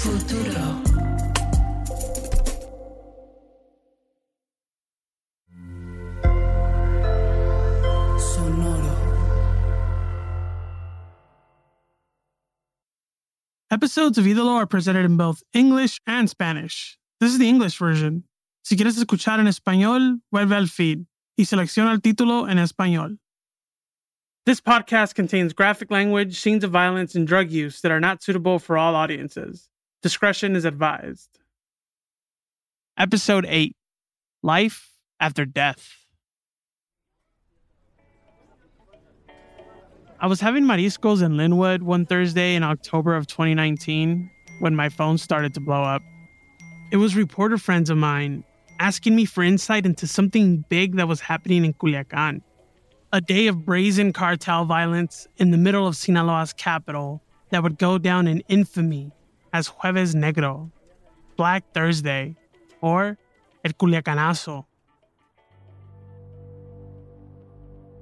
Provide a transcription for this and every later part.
Futuro. Sonoro. Episodes of Idolo are presented in both English and Spanish. This is the English version. Si quieres escuchar en español, vuelve al feed y selecciona el título en español. This podcast contains graphic language, scenes of violence, and drug use that are not suitable for all audiences. Discretion is advised. Episode 8 Life After Death. I was having mariscos in Lynwood one Thursday in October of 2019 when my phone started to blow up. It was reporter friends of mine asking me for insight into something big that was happening in Culiacan. A day of brazen cartel violence in the middle of Sinaloa's capital that would go down in infamy as Jueves Negro, Black Thursday, or El Culiacanazo.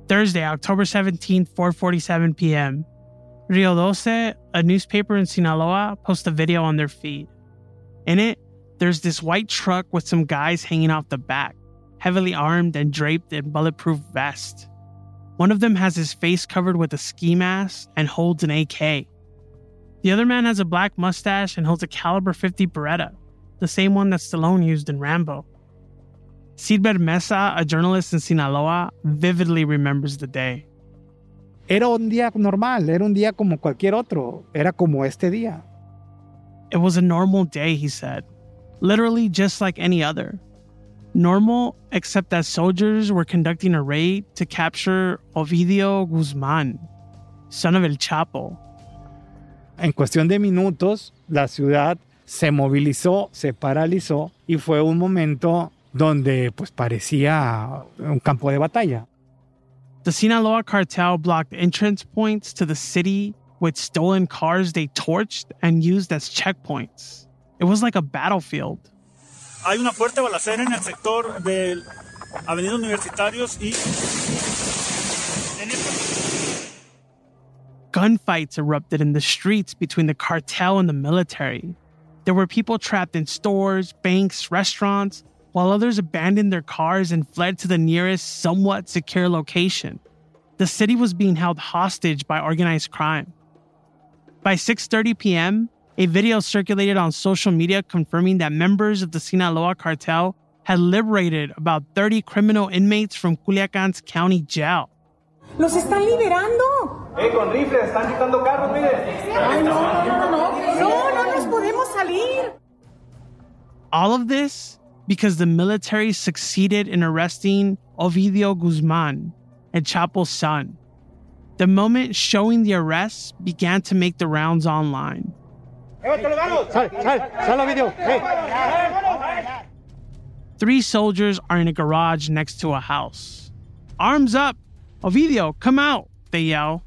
Thursday, October 17th, 4:47 p.m. Rio Doce, a newspaper in Sinaloa, posts a video on their feed. In it, there's this white truck with some guys hanging off the back, heavily armed and draped in bulletproof vests. One of them has his face covered with a ski mask and holds an AK. The other man has a black mustache and holds a caliber 50 Beretta, the same one that Stallone used in Rambo. Silber Meza, a journalist in Sinaloa, vividly remembers the day. Era un día normal, era un día como cualquier otro, era como este día. It was a normal day, he said. Literally just like any other. Normal, except that soldiers were conducting a raid to capture Ovidio Guzman, son of El Chapo. En cuestión de minutos, la ciudad se movilizó, se paralizó y fue un momento donde pues parecía un campo de batalla. The Sinaloa cartel blocked entrance points to the city with stolen cars they torched and used as checkpoints. It was like a battlefield. Hay una fuerte balacera en el sector de Avenida Universitarios y Gunfights erupted in the streets between the cartel and the military. There were people trapped in stores, banks, restaurants, while others abandoned their cars and fled to the nearest somewhat secure location. The city was being held hostage by organized crime. By 6:30 p.m., a video circulated on social media confirming that members of the Sinaloa cartel had liberated about 30 criminal inmates from Culiacan's county jail. ¡Los están liberando! ¡Eh, con rifles! ¡Están quitando carros, mire! ¡Ay, no, no, no, no! ¡No, no nos podemos salir! All of this because the military succeeded in arresting Ovidio Guzman, El Chapo's son. The moment showing the arrests began to make the rounds online. Sal, sal, sal video. Hey. Three soldiers are in a garage next to a house. Arms up! Ovidio, come out! They yell.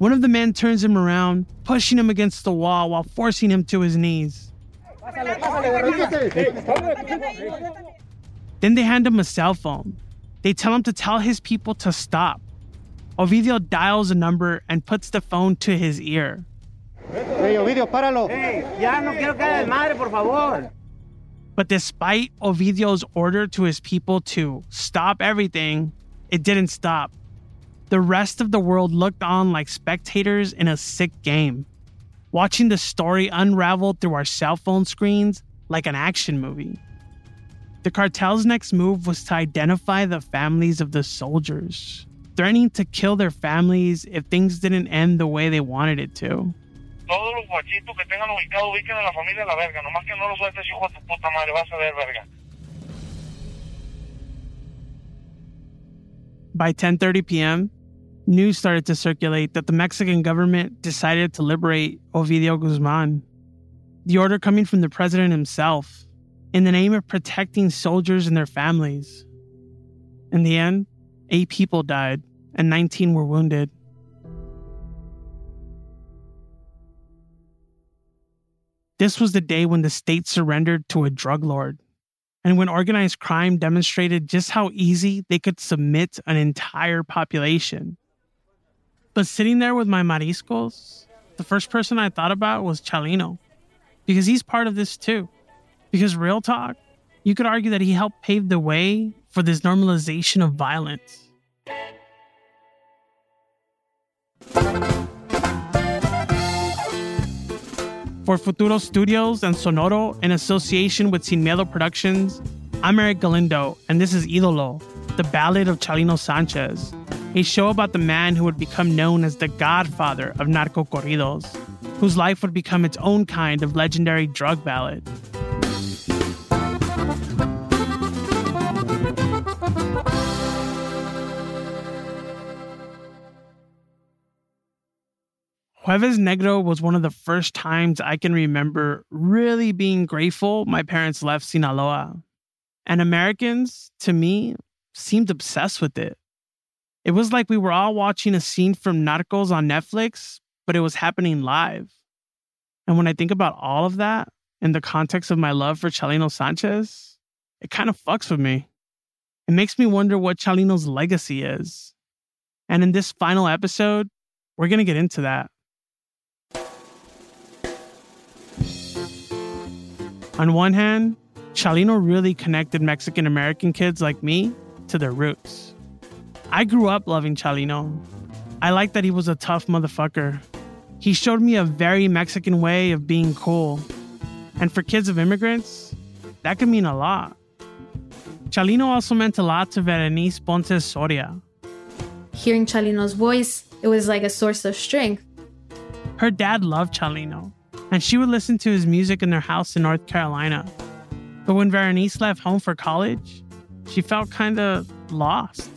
One of the men turns him around, pushing him against the wall while forcing him to his knees. Then they hand him a cell phone. They tell him to tell his people to stop. Ovidio dials a number and puts the phone to his ear. Hey, Ovidio, páralo. Ya no quiero que haga madre, por favor. But despite Ovidio's order to his people to stop everything, it didn't stop. The rest of the world looked on like spectators in a sick game, watching the story unravel through our cell phone screens like an action movie. The cartel's next move was to identify the families of the soldiers, threatening to kill their families if things didn't end the way they wanted it to. Todos los guachitos que tengan ubicado, ubiquen a la familia a la verga. Nomás que no los sueltes, hijo de tu puta madre. Vas a ver, verga. By 10:30 p.m., news started to circulate that the Mexican government decided to liberate Ovidio Guzman. The order coming from the president himself in the name of protecting soldiers and their families. In the end, 8 people died and 19 were wounded. This was the day when the state surrendered to a drug lord, and when organized crime demonstrated just how easy they could submit an entire population. But sitting there with my mariscos, the first person I thought about was Chalino, because he's part of this too. Because real talk, you could argue that he helped pave the way for this normalization of violence. For Futuro Studios and Sonoro, in association with Sin Miedo Productions, I'm Eric Galindo, and this is Idolo, the ballad of Chalino Sanchez, a show about the man who would become known as the godfather of narco corridos, whose life would become its own kind of legendary drug ballad. Jueves Negro was one of the first times I can remember really being grateful my parents left Sinaloa. And Americans, to me, seemed obsessed with it. It was like we were all watching a scene from Narcos on Netflix, but it was happening live. And when I think about all of that in the context of my love for Chalino Sanchez, it kind of fucks with me. It makes me wonder what Chalino's legacy is. And in this final episode, we're going to get into that. On one hand, Chalino really connected Mexican American kids like me to their roots. I grew up loving Chalino. I liked that he was a tough motherfucker. He showed me a very Mexican way of being cool. And for kids of immigrants, that could mean a lot. Chalino also meant a lot to Berenice Ponce Soria. Hearing Chalino's voice, it was like a source of strength. Her dad loved Chalino, and she would listen to his music in their house in North Carolina. But when Berenice left home for college, she felt kind of lost.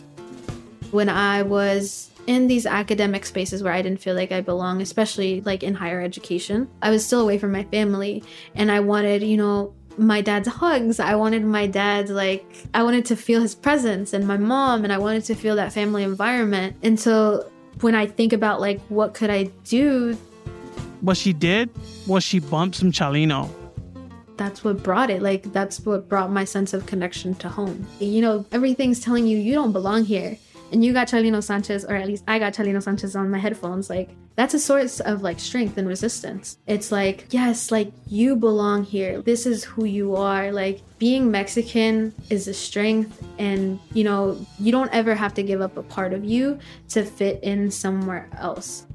When I was in these academic spaces where I didn't feel like I belong, especially like in higher education, I was still away from my family and I wanted, you know, my dad's hugs. I wanted my dad's like I wanted to feel his presence and my mom and I wanted to feel that family environment. And so when I think about like what could I do, what she did was she bumped some Chalino that's what brought it. Like, that's what brought my sense of connection to home. You know, everything's telling you you don't belong here. And you got Chalino Sanchez, or at least I got Chalino Sanchez on my headphones. Like, that's a source of like strength and resistance. It's like, yes, like you belong here. This is who you are. Like, being Mexican is a strength. And, you know, you don't ever have to give up a part of you to fit in somewhere else.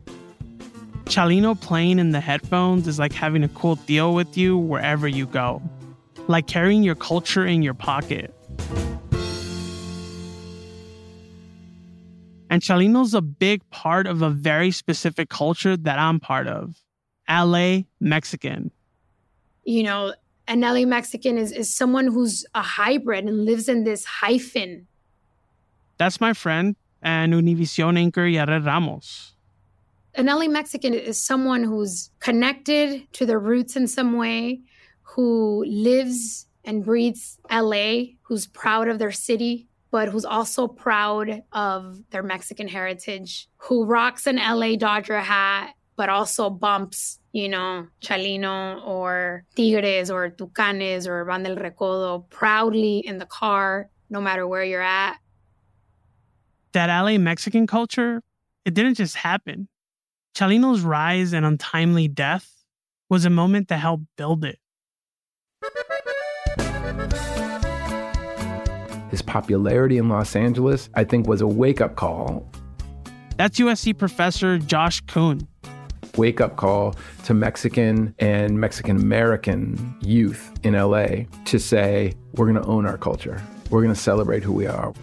Chalino playing in the headphones is like having a cool deal with you wherever you go, like carrying your culture in your pocket. And Chalino's a big part of a very specific culture that I'm part of LA Mexican. You know, an LA Mexican is, is someone who's a hybrid and lives in this hyphen. That's my friend and Univision anchor Yarel Ramos. An LA Mexican is someone who's connected to their roots in some way, who lives and breathes LA, who's proud of their city, but who's also proud of their Mexican heritage, who rocks an LA Dodger hat, but also bumps, you know, Chalino or Tigres or Tucanes or Banda el Recodo proudly in the car, no matter where you're at. That LA Mexican culture, it didn't just happen. Chalino's rise and untimely death was a moment that helped build it. His popularity in Los Angeles, I think, was a wake up call. That's USC professor Josh Kun. Wake up call to Mexican and Mexican American youth in LA to say, we're going to own our culture. We're going to celebrate who we are.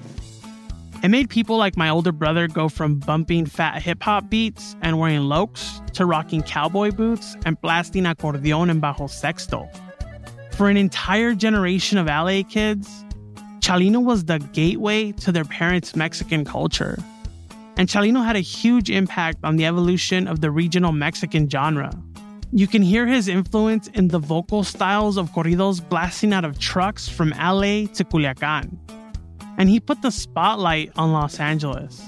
It made people like my older brother go from bumping fat hip hop beats and wearing lokes to rocking cowboy boots and blasting accordion and bajo sexto. For an entire generation of LA kids, Chalino was the gateway to their parents' Mexican culture. And Chalino had a huge impact on the evolution of the regional Mexican genre. You can hear his influence in the vocal styles of corridos blasting out of trucks from LA to Culiacan and he put the spotlight on Los Angeles.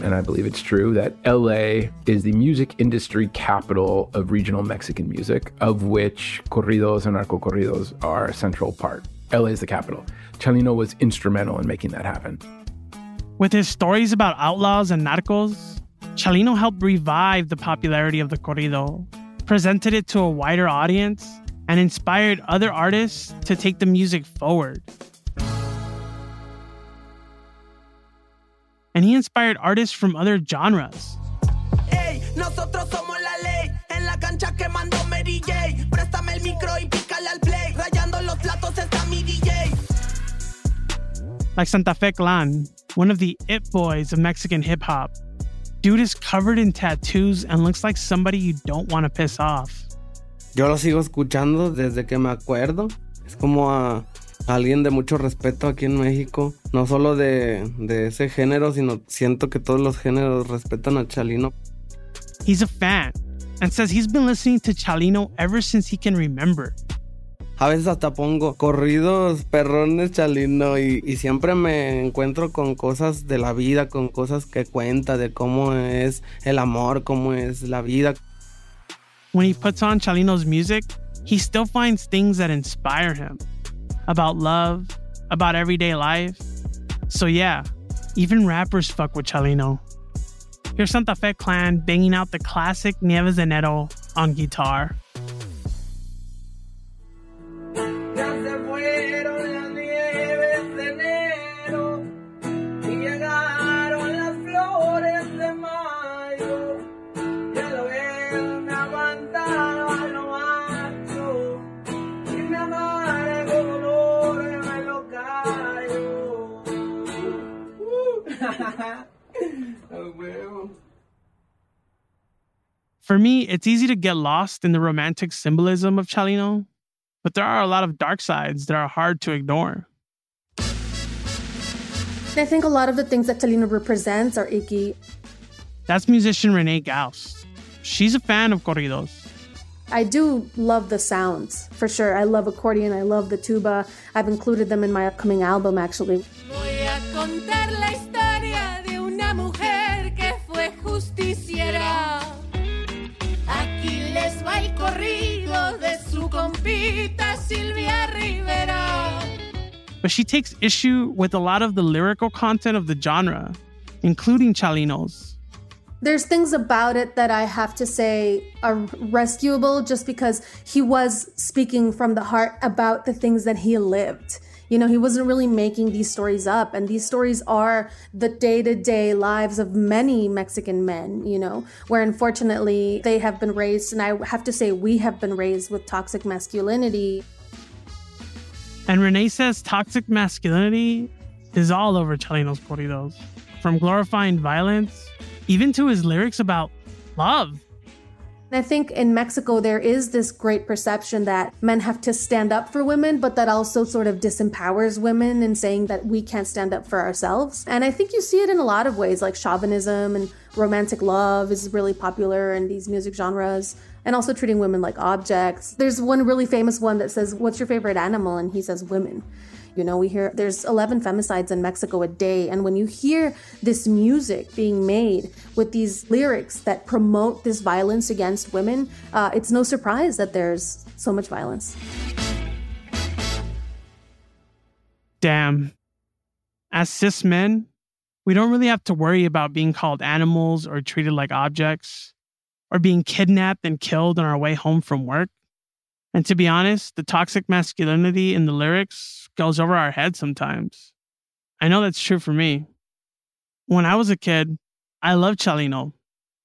And I believe it's true that LA is the music industry capital of regional Mexican music, of which corridos and narco corridos are a central part. LA is the capital. Chalino was instrumental in making that happen. With his stories about outlaws and narcos, Chalino helped revive the popularity of the corrido. presented it to a wider audience, and inspired other artists to take the music forward. And he inspired artists from other genres. Nosotros Like Santa Fe Klan, one of the it boys of Mexican hip hop. Dude is covered in tattoos and looks like somebody you don't want to piss off. Yo lo sigo escuchando desde que me acuerdo. Es como a alguien de mucho respeto aquí en México. No solo de, de ese género, sino siento que todos los géneros respetan a Chalino. He's a fan and says he's been listening to Chalino ever since he can remember. A veces hasta pongo corridos perrones Chalino y, siempre me encuentro con cosas de la vida, con cosas que cuenta de cómo es el amor, cómo es la vida. When he puts on Chalino's music, he still finds things that inspire him about love, about everyday life. So, yeah, even rappers fuck with Chalino. Here's Santa Fe Clan banging out the classic Nieves de Enero on guitar. For me, it's easy to get lost in the romantic symbolism of Chalino, but there are a lot of dark sides that are hard to ignore. I think a lot of the things that Chalino represents are icky. That's musician Renee Goust. She's a fan of corridos. I do love the sounds, for sure. I love accordion, I love the tuba. I've included them in my upcoming album, actually. But she takes issue with a lot of the lyrical content of the genre, including Chalino's. There's things about it that I have to say are rescuable just because he was speaking from the heart about the things that he lived. You know, he wasn't really making these stories up. And these stories are the day to day lives of many Mexican men, you know, where unfortunately they have been raised, and I have to say, we have been raised with toxic masculinity. And Renee says toxic masculinity is all over Chalino's corridos, from glorifying violence, even to his lyrics about love I think in Mexico, there is this great perception that men have to stand up for women, but that also sort of disempowers women in saying that we can't stand up for ourselves. And I think you see it in a lot of ways, like chauvinism and romantic love is really popular in these music genres. And also treating women like objects. There's one really famous one that says, What's your favorite animal? And he says, Women. You know, we hear there's 11 femicides in Mexico a day. And when you hear this music being made with these lyrics that promote this violence against women, uh, it's no surprise that there's so much violence. Damn. As cis men, we don't really have to worry about being called animals or treated like objects or being kidnapped and killed on our way home from work. And to be honest, the toxic masculinity in the lyrics goes over our heads sometimes. I know that's true for me. When I was a kid, I loved Chalino,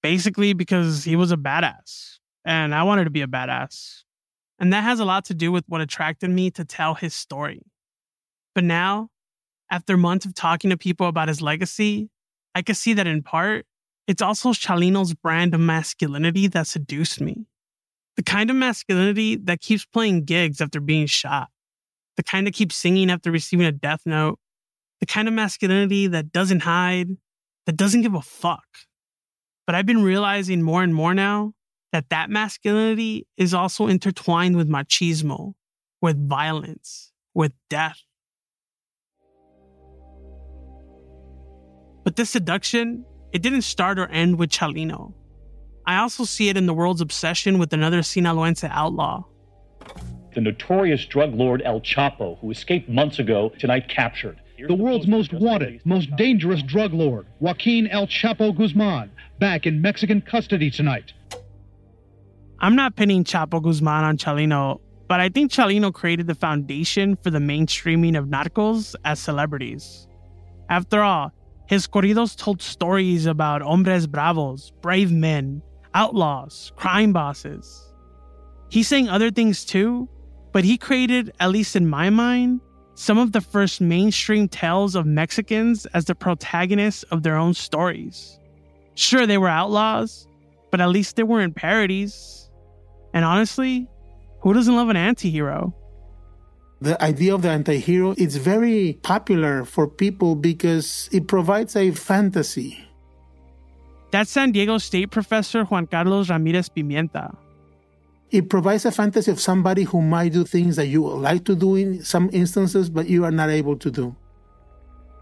basically because he was a badass, and I wanted to be a badass. And that has a lot to do with what attracted me to tell his story. But now, after months of talking to people about his legacy, I can see that in part, it's also Chalino's brand of masculinity that seduced me. The kind of masculinity that keeps playing gigs after being shot. The kind that keeps singing after receiving a death note. The kind of masculinity that doesn't hide, that doesn't give a fuck. But I've been realizing more and more now that that masculinity is also intertwined with machismo, with violence, with death. But this seduction, it didn't start or end with Chalino. I also see it in the world's obsession with another Sinaloense outlaw. The notorious drug lord El Chapo, who escaped months ago, tonight captured. The world's most wanted, most dangerous drug lord, Joaquin El Chapo Guzman, back in Mexican custody tonight. I'm not pinning Chapo Guzman on Chalino, but I think Chalino created the foundation for the mainstreaming of narcos as celebrities. After all, his corridos told stories about hombres bravos, brave men, outlaws, crime bosses. He sang other things too, but he created, at least in my mind, some of the first mainstream tales of Mexicans as the protagonists of their own stories. Sure, they were outlaws, but at least they weren't parodies. And honestly, who doesn't love an anti hero? The idea of the anti-hero is very popular for people because it provides a fantasy. That's San Diego State professor Juan Carlos Ramirez Pimienta. It provides a fantasy of somebody who might do things that you would like to do in some instances, but you are not able to do.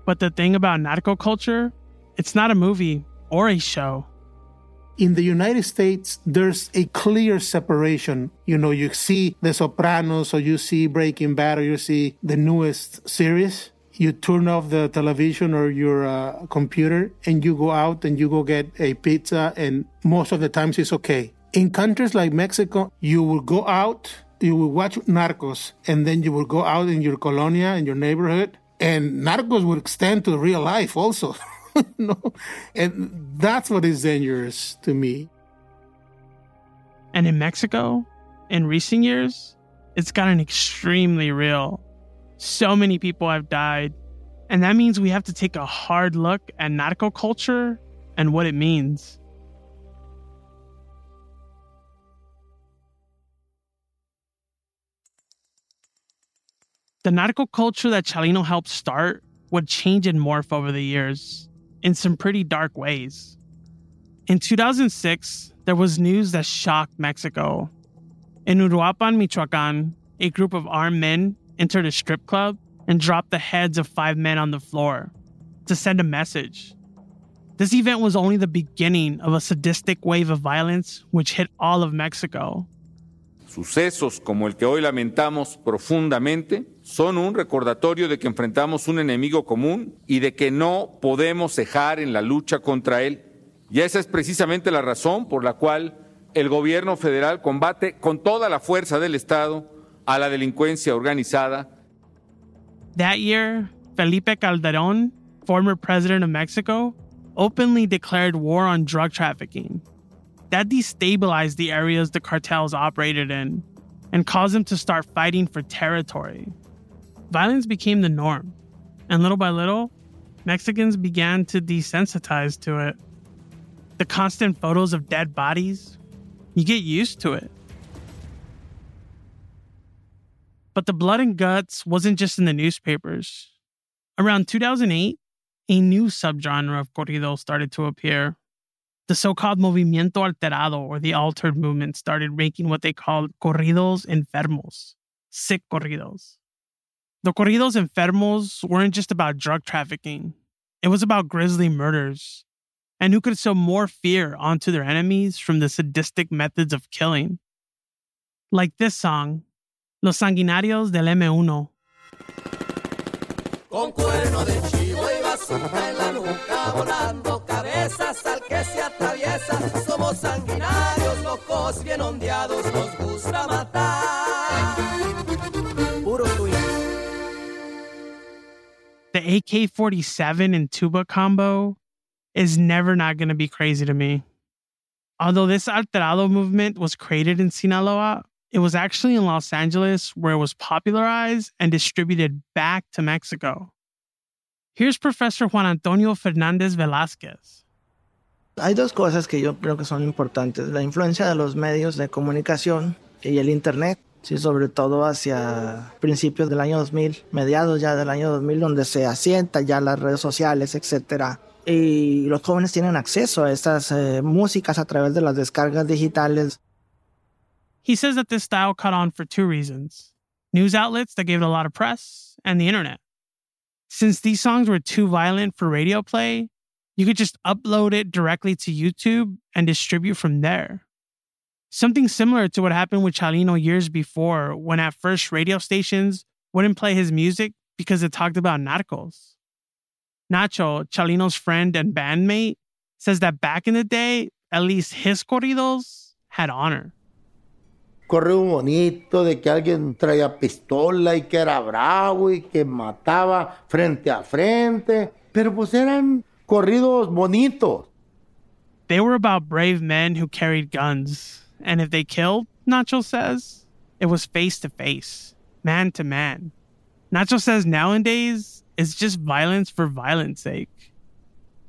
But the thing about narco culture, it's not a movie or a show. In the United States, there's a clear separation. You know, you see The Sopranos, or you see Breaking Bad, or you see the newest series. You turn off the television or your uh, computer and you go out and you go get a pizza, and most of the times it's okay. In countries like Mexico, you will go out, you will watch Narcos, and then you will go out in your colonia, in your neighborhood, and Narcos will extend to real life also. no, and that's what is dangerous to me. And in Mexico, in recent years, it's gotten extremely real. So many people have died. And that means we have to take a hard look at narco culture and what it means. The narco culture that Chalino helped start would change and morph over the years in some pretty dark ways. In 2006, there was news that shocked Mexico. In Uruapan, Michoacan, a group of armed men entered a strip club and dropped the heads of five men on the floor to send a message. This event was only the beginning of a sadistic wave of violence which hit all of Mexico. Sucesos como el que hoy lamentamos profundamente son un recordatorio de que enfrentamos un enemigo común y de que no podemos cejar en la lucha contra él. Y esa es precisamente la razón por la cual el gobierno federal combate con toda la fuerza del Estado a la delincuencia organizada. That year, Felipe Calderón, former president of Mexico, openly declared war on drug trafficking that destabilized the areas the cartels operated in and caused them to start fighting for territory. Violence became the norm, and little by little, Mexicans began to desensitize to it. The constant photos of dead bodies, you get used to it. But the blood and guts wasn't just in the newspapers. Around 2008, a new subgenre of corrido started to appear the so called movimiento alterado or the altered movement started making what they called corridos enfermos, sick corridos. The corridos enfermos weren't just about drug trafficking, it was about grisly murders and who could sow more fear onto their enemies from the sadistic methods of killing. Like this song, Los Sanguinarios del M1. Con cuerno de chivo y en la nuca volando cabezas al que se atraviesa. Somos sanguinarios, locos, bien ondeados, nos gusta matar. Puro. The AK 47 and tuba combo is never not going to be crazy to me. Although this alterado movement was created in Sinaloa, it was actually in Los Angeles where it was popularized and distributed back to Mexico. Here's Professor Juan Antonio Fernández Velázquez. Hay dos cosas que yo creo que son importantes. La influencia de los medios de comunicación y el Internet, sí, sobre todo hacia principios del año 2000, mediados ya del año 2000, donde se asienta ya las redes sociales, etcétera. Y los jóvenes tienen acceso a estas eh, músicas a través de las descargas digitales. He says that this style caught on for two reasons news outlets that gave it a lot of press, and the internet. Since these songs were too violent for radio play, you could just upload it directly to YouTube and distribute from there. Something similar to what happened with Chalino years before, when at first radio stations wouldn't play his music because it talked about narcos. Nacho, Chalino's friend and bandmate, says that back in the day, at least his corridos had honor. Corrido bonito de que alguien traía pistola y que era bravo y que mataba frente a frente, pero pues eran corridos bonitos. They were about brave men who carried guns, and if they killed, Nacho says, it was face to face, man to man. Nacho says nowadays it's just violence for violence sake.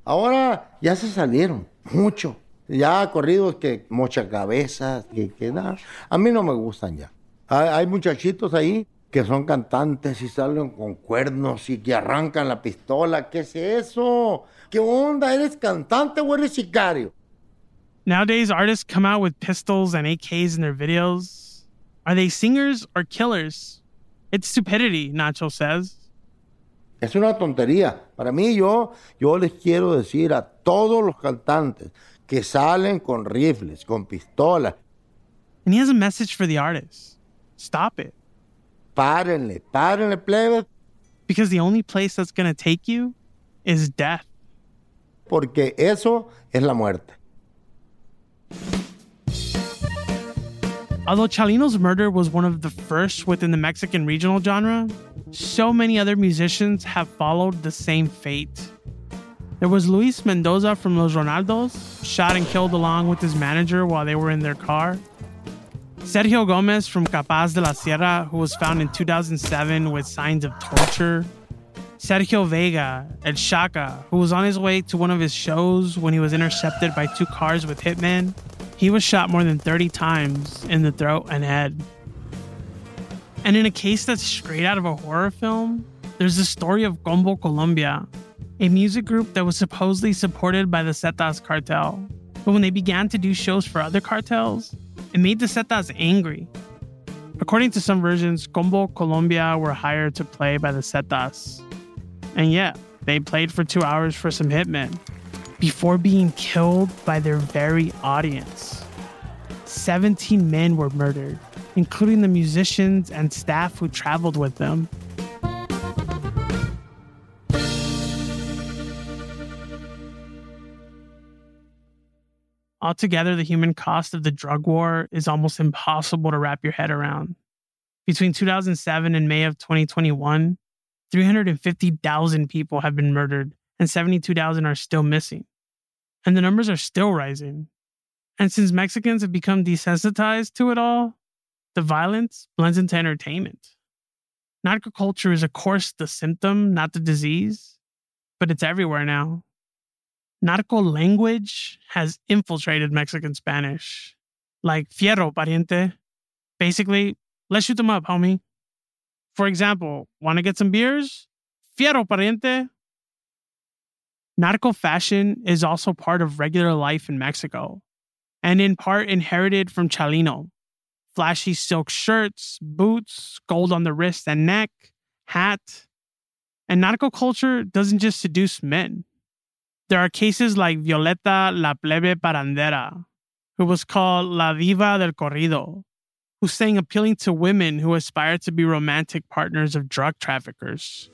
Ahora ya se salieron, mucho. Ya corridos que mocha cabezas, que, que nada. A mí no me gustan ya. Hay, hay muchachitos ahí que son cantantes y salen con cuernos y que arrancan la pistola. ¿Qué es eso? ¿Qué onda? ¿Eres cantante o eres sicario? Nowadays, artists come out with pistols and AKs in their videos. Are they singers or killers? It's stupidity, Nacho says. Es una tontería. Para mí, yo, yo les quiero decir a todos los cantantes que salen con rifles, con pistolas. And he has a message for the artists. Stop it. Párenle, párenle, plebe. Because the only place that's going to take you is death. Porque eso es la muerte. Although Chalino's murder was one of the first within the Mexican regional genre, so many other musicians have followed the same fate. There was Luis Mendoza from Los Ronaldos, shot and killed along with his manager while they were in their car. Sergio Gomez from K-Paz de la Sierra, who was found in 2007 with signs of torture. Sergio Vega, El Shaka, who was on his way to one of his shows when he was intercepted by two cars with hitmen. He was shot more than 30 times in the throat and head. And in a case that's straight out of a horror film, there's the story of Combo Colombia, a music group that was supposedly supported by the Zetas cartel. But when they began to do shows for other cartels, it made the Zetas angry. According to some versions, Combo Colombia were hired to play by the Zetas. And yeah, they played for two hours for some hitmen before being killed by their very audience. 17 men were murdered, including the musicians and staff who traveled with them. Altogether, the human cost of the drug war is almost impossible to wrap your head around. Between 2007 and May of 2021, 350,000 people have been murdered and 72,000 are still missing. And the numbers are still rising. And since Mexicans have become desensitized to it all, the violence blends into entertainment. Narco culture is, of course, the symptom, not the disease, but it's everywhere now. Narco language has infiltrated Mexican Spanish, like fierro, pariente. Basically, let's shoot them up, homie. For example, want to get some beers? Fierro, pariente. Narco fashion is also part of regular life in Mexico, and in part inherited from Chalino. Flashy silk shirts, boots, gold on the wrist and neck, hat. And narco culture doesn't just seduce men. There are cases like Violeta La Plebe Parandera, who was called La Diva del Corrido, who sang appealing to women who aspired to be romantic partners of drug traffickers.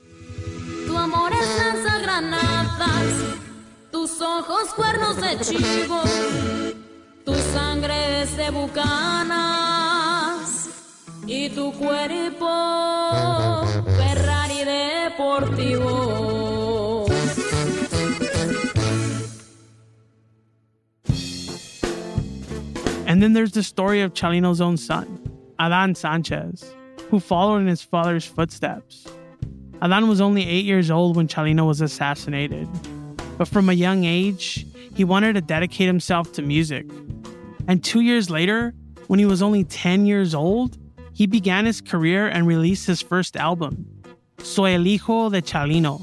Y tu cuerpo Ferrari deportivo. And then there's the story of Chalino's own son, Adan Sanchez, who followed in his father's footsteps. Adan was only eight years old when Chalino was assassinated, but from a young age, he wanted to dedicate himself to music. And two years later, when he was only 10 years old, he began his career and released his first album, Soy el Hijo de Chalino.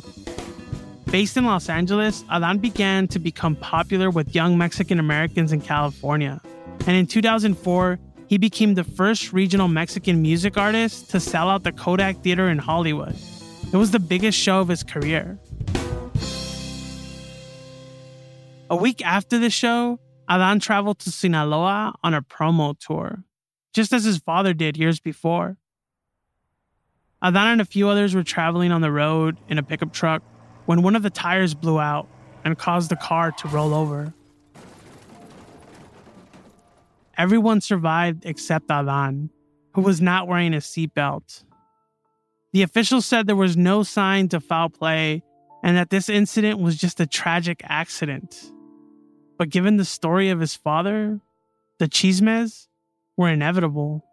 Based in Los Angeles, Adan began to become popular with young Mexican Americans in California. And in 2004, he became the first regional Mexican music artist to sell out the Kodak Theater in Hollywood. It was the biggest show of his career. A week after the show, Adan traveled to Sinaloa on a promo tour, just as his father did years before. Adan and a few others were traveling on the road in a pickup truck when one of the tires blew out and caused the car to roll over. Everyone survived except Adan, who was not wearing a seatbelt. The officials said there was no signs of foul play and that this incident was just a tragic accident. But given the story of his father, the chismes were inevitable.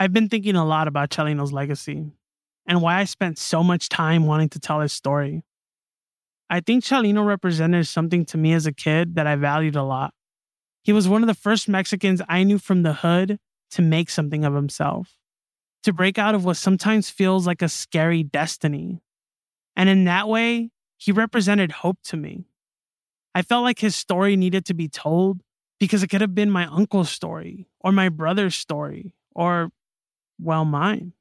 I've been thinking a lot about Chalino's legacy and why I spent so much time wanting to tell his story. I think Chalino represented something to me as a kid that I valued a lot. He was one of the first Mexicans I knew from the hood to make something of himself, to break out of what sometimes feels like a scary destiny. And in that way, he represented hope to me. I felt like his story needed to be told because it could have been my uncle's story or my brother's story or, well, mine.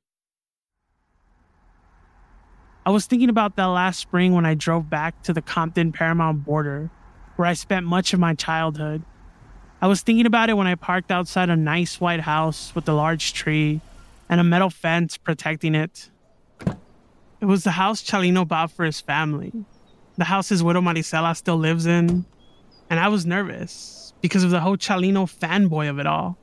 I was thinking about that last spring when I drove back to the Compton Paramount border, where I spent much of my childhood. I was thinking about it when I parked outside a nice white house with a large tree and a metal fence protecting it. It was the house Chalino bought for his family, the house his widow Maricela still lives in. And I was nervous because of the whole Chalino fanboy of it all.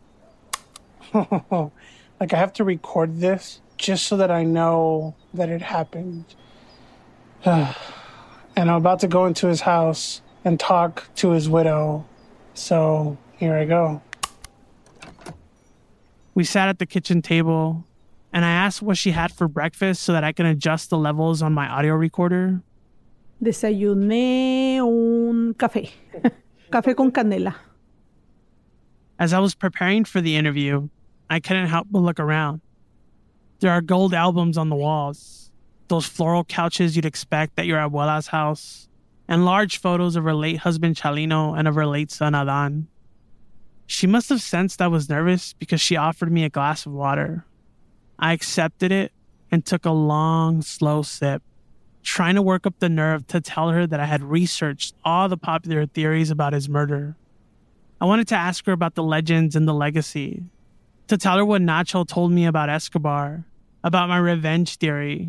like, I have to record this just so that I know that it happened. and I'm about to go into his house and talk to his widow. So here I go. We sat at the kitchen table, and I asked what she had for breakfast so that I can adjust the levels on my audio recorder. Desayuné un café. café con canela. As I was preparing for the interview, I couldn't help but look around. There are gold albums on the walls, those floral couches you'd expect at your abuela's house, and large photos of her late husband Chalino and of her late son Adan. She must have sensed I was nervous because she offered me a glass of water. I accepted it and took a long, slow sip, trying to work up the nerve to tell her that I had researched all the popular theories about his murder. I wanted to ask her about the legends and the legacy, to tell her what Nacho told me about Escobar, about my revenge theory,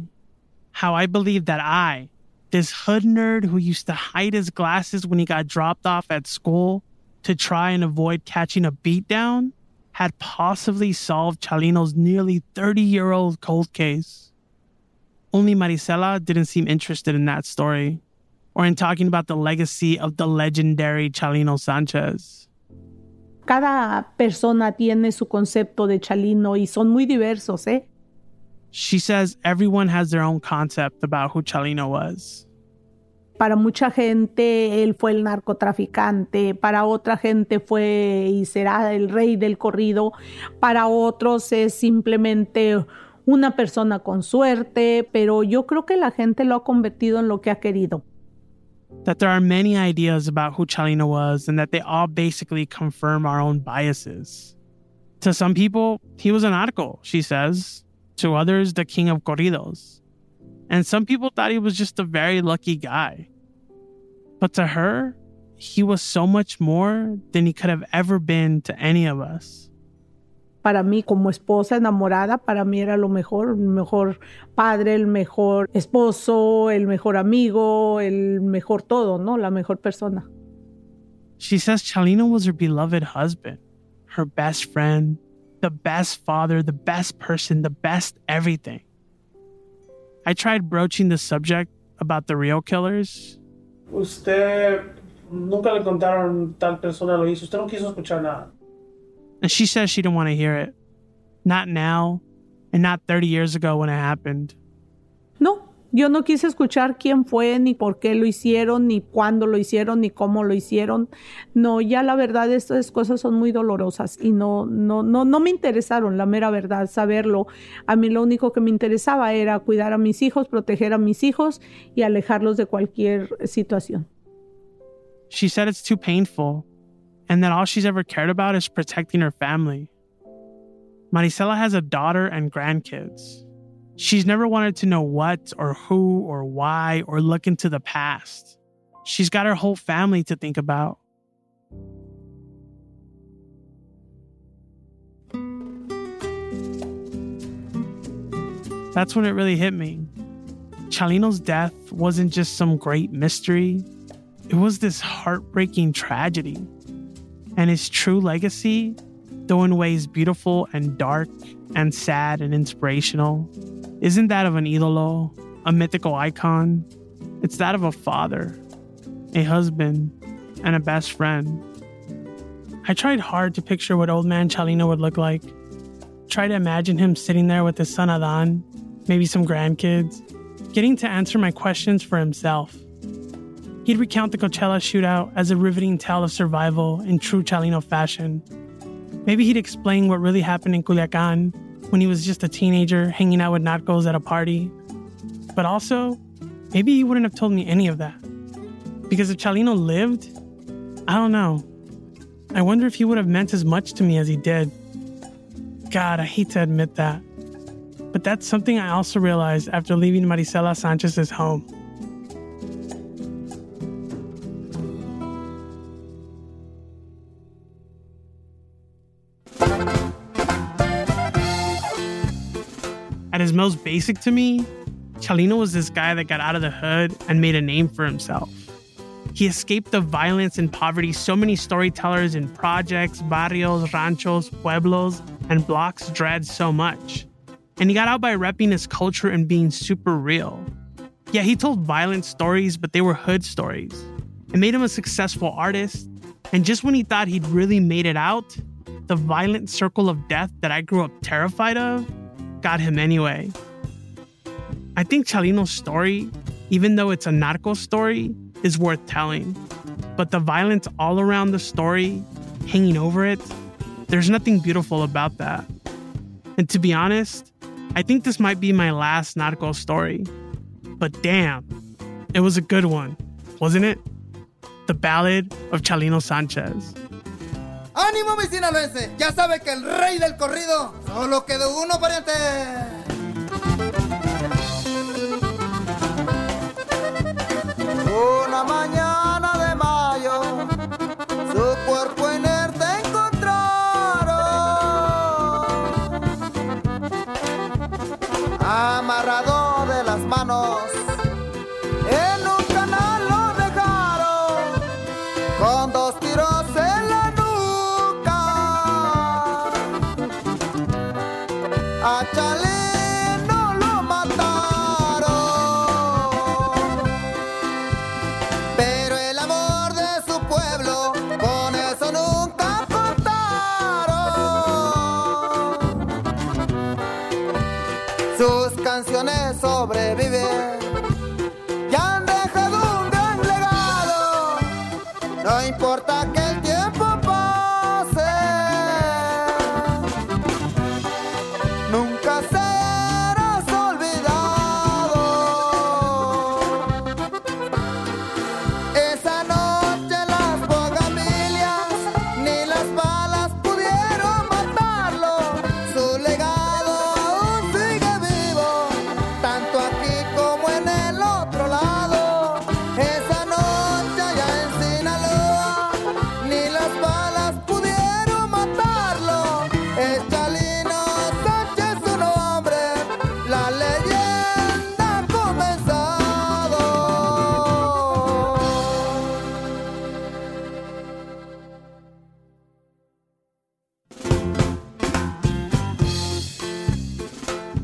how I believe that I, this hood nerd who used to hide his glasses when he got dropped off at school to try and avoid catching a beatdown, had possibly solved Chalino's nearly 30 year old cold case. Only Maricela didn't seem interested in that story or in talking about the legacy of the legendary Chalino Sanchez. Cada persona tiene su concepto de Chalino y son muy diversos, ¿eh? She says everyone has their own concept about who Chalino was. Para mucha gente él fue el narcotraficante, para otra gente fue y será el rey del corrido, para otros es simplemente una persona con suerte, pero yo creo que la gente lo ha convertido en lo que ha querido. That there are many ideas about who Chalino was and that they all basically confirm our own biases. To some people, he was an narco, she says. To others, the king of corridos. And some people thought he was just a very lucky guy. But to her, he was so much more than he could have ever been to any of us. Para mí, como esposa enamorada, para mí era lo mejor, el mejor padre, el mejor esposo, el mejor amigo, el mejor todo, ¿no? La mejor persona. She says Chalino was her beloved husband, her best friend, the best father, the best person, the best everything. I tried broaching the subject about the real killers. Usted nunca le contaron tal persona lo hizo. Usted no quiso escuchar nada. And she says she didn't want to hear it. Not now, and not 30 years ago when it happened. No, yo no quise escuchar quién fue, ni por qué lo hicieron, ni cuándo lo hicieron, ni cómo lo hicieron. No, ya la verdad, estas cosas son muy dolorosas y no, no, no, no me interesaron, la mera verdad, saberlo. A mí lo único que me interesaba era cuidar a mis hijos, proteger a mis hijos y alejarlos de cualquier situación. She said it's too painful and that all she's ever cared about is protecting her family. Maricela has a daughter and grandkids. She's never wanted to know what or who or why or look into the past. She's got her whole family to think about. That's when it really hit me. Chalino's death wasn't just some great mystery, it was this heartbreaking tragedy. And his true legacy, though in ways beautiful and dark and sad and inspirational, isn't that of an idolo, a mythical icon. It's that of a father, a husband, and a best friend. I tried hard to picture what old man Chalino would look like. Try to imagine him sitting there with his son Adan, maybe some grandkids, getting to answer my questions for himself. He'd recount the Coachella shootout as a riveting tale of survival in true Chalino fashion. Maybe he'd explain what really happened in Culiacan when he was just a teenager hanging out with narcos at a party. But also, maybe he wouldn't have told me any of that. Because if Chalino lived, I don't know. I wonder if he would have meant as much to me as he did. God, I hate to admit that. But that's something I also realized after leaving Marisela Sanchez's home. Most basic to me, Chalino was this guy that got out of the hood and made a name for himself. He escaped the violence and poverty so many storytellers in projects, barrios, ranchos, pueblos, and blocks dread so much. And he got out by repping his culture and being super real. Yeah, he told violent stories, but they were hood stories. It made him a successful artist. And just when he thought he'd really made it out, the violent circle of death that I grew up terrified of got him anyway. I think Chalino's story, even though it's a narco story, is worth telling. But the violence all around the story, hanging over it, there's nothing beautiful about that. And to be honest, I think this might be my last narco story. But damn, it was a good one, wasn't it? The Ballad of Chalino Sanchez. ¡Ánimo, mi sinaloense! Ya sabe que el rey del corrido solo quedó uno, pariente. Una mañana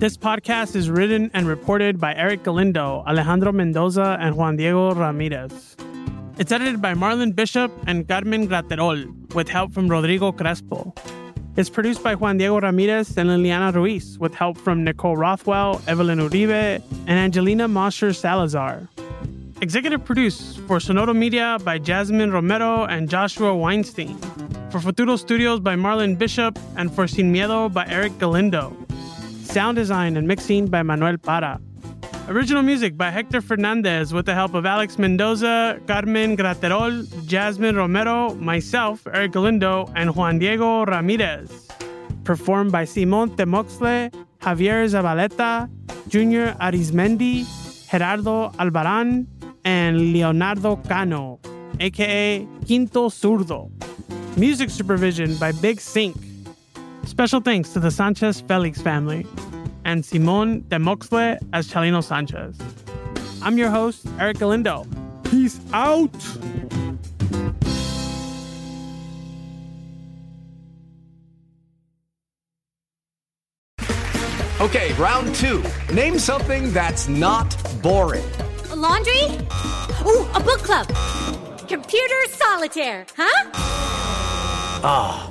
This podcast is written and reported by Eric Galindo, Alejandro Mendoza, and Juan Diego Ramirez. It's edited by Marlon Bishop and Carmen Graterol, with help from Rodrigo Crespo. It's produced by Juan Diego Ramirez and Liliana Ruiz, with help from Nicole Rothwell, Evelyn Uribe, and Angelina Mosher Salazar. Executive produced for Sonoro Media by Jasmine Romero and Joshua Weinstein. For Futuro Studios by Marlon Bishop and for Sin Miedo by Eric Galindo. Sound design and mixing by Manuel Para. Original music by Hector Fernandez with the help of Alex Mendoza, Carmen Graterol, Jasmine Romero, myself, Eric Galindo, and Juan Diego Ramirez. Performed by Simon Temoxle, Javier Zabaleta, Junior Arizmendi, Gerardo Albaran, and Leonardo Cano, aka Quinto Zurdo. Music supervision by Big Sync. Special thanks to the Sanchez Felix family and Simon de Moxle as Chalino Sanchez. I'm your host, Eric Galindo. Peace out. Okay, round two. Name something that's not boring. A laundry? Ooh, a book club. Computer solitaire, huh? Ah,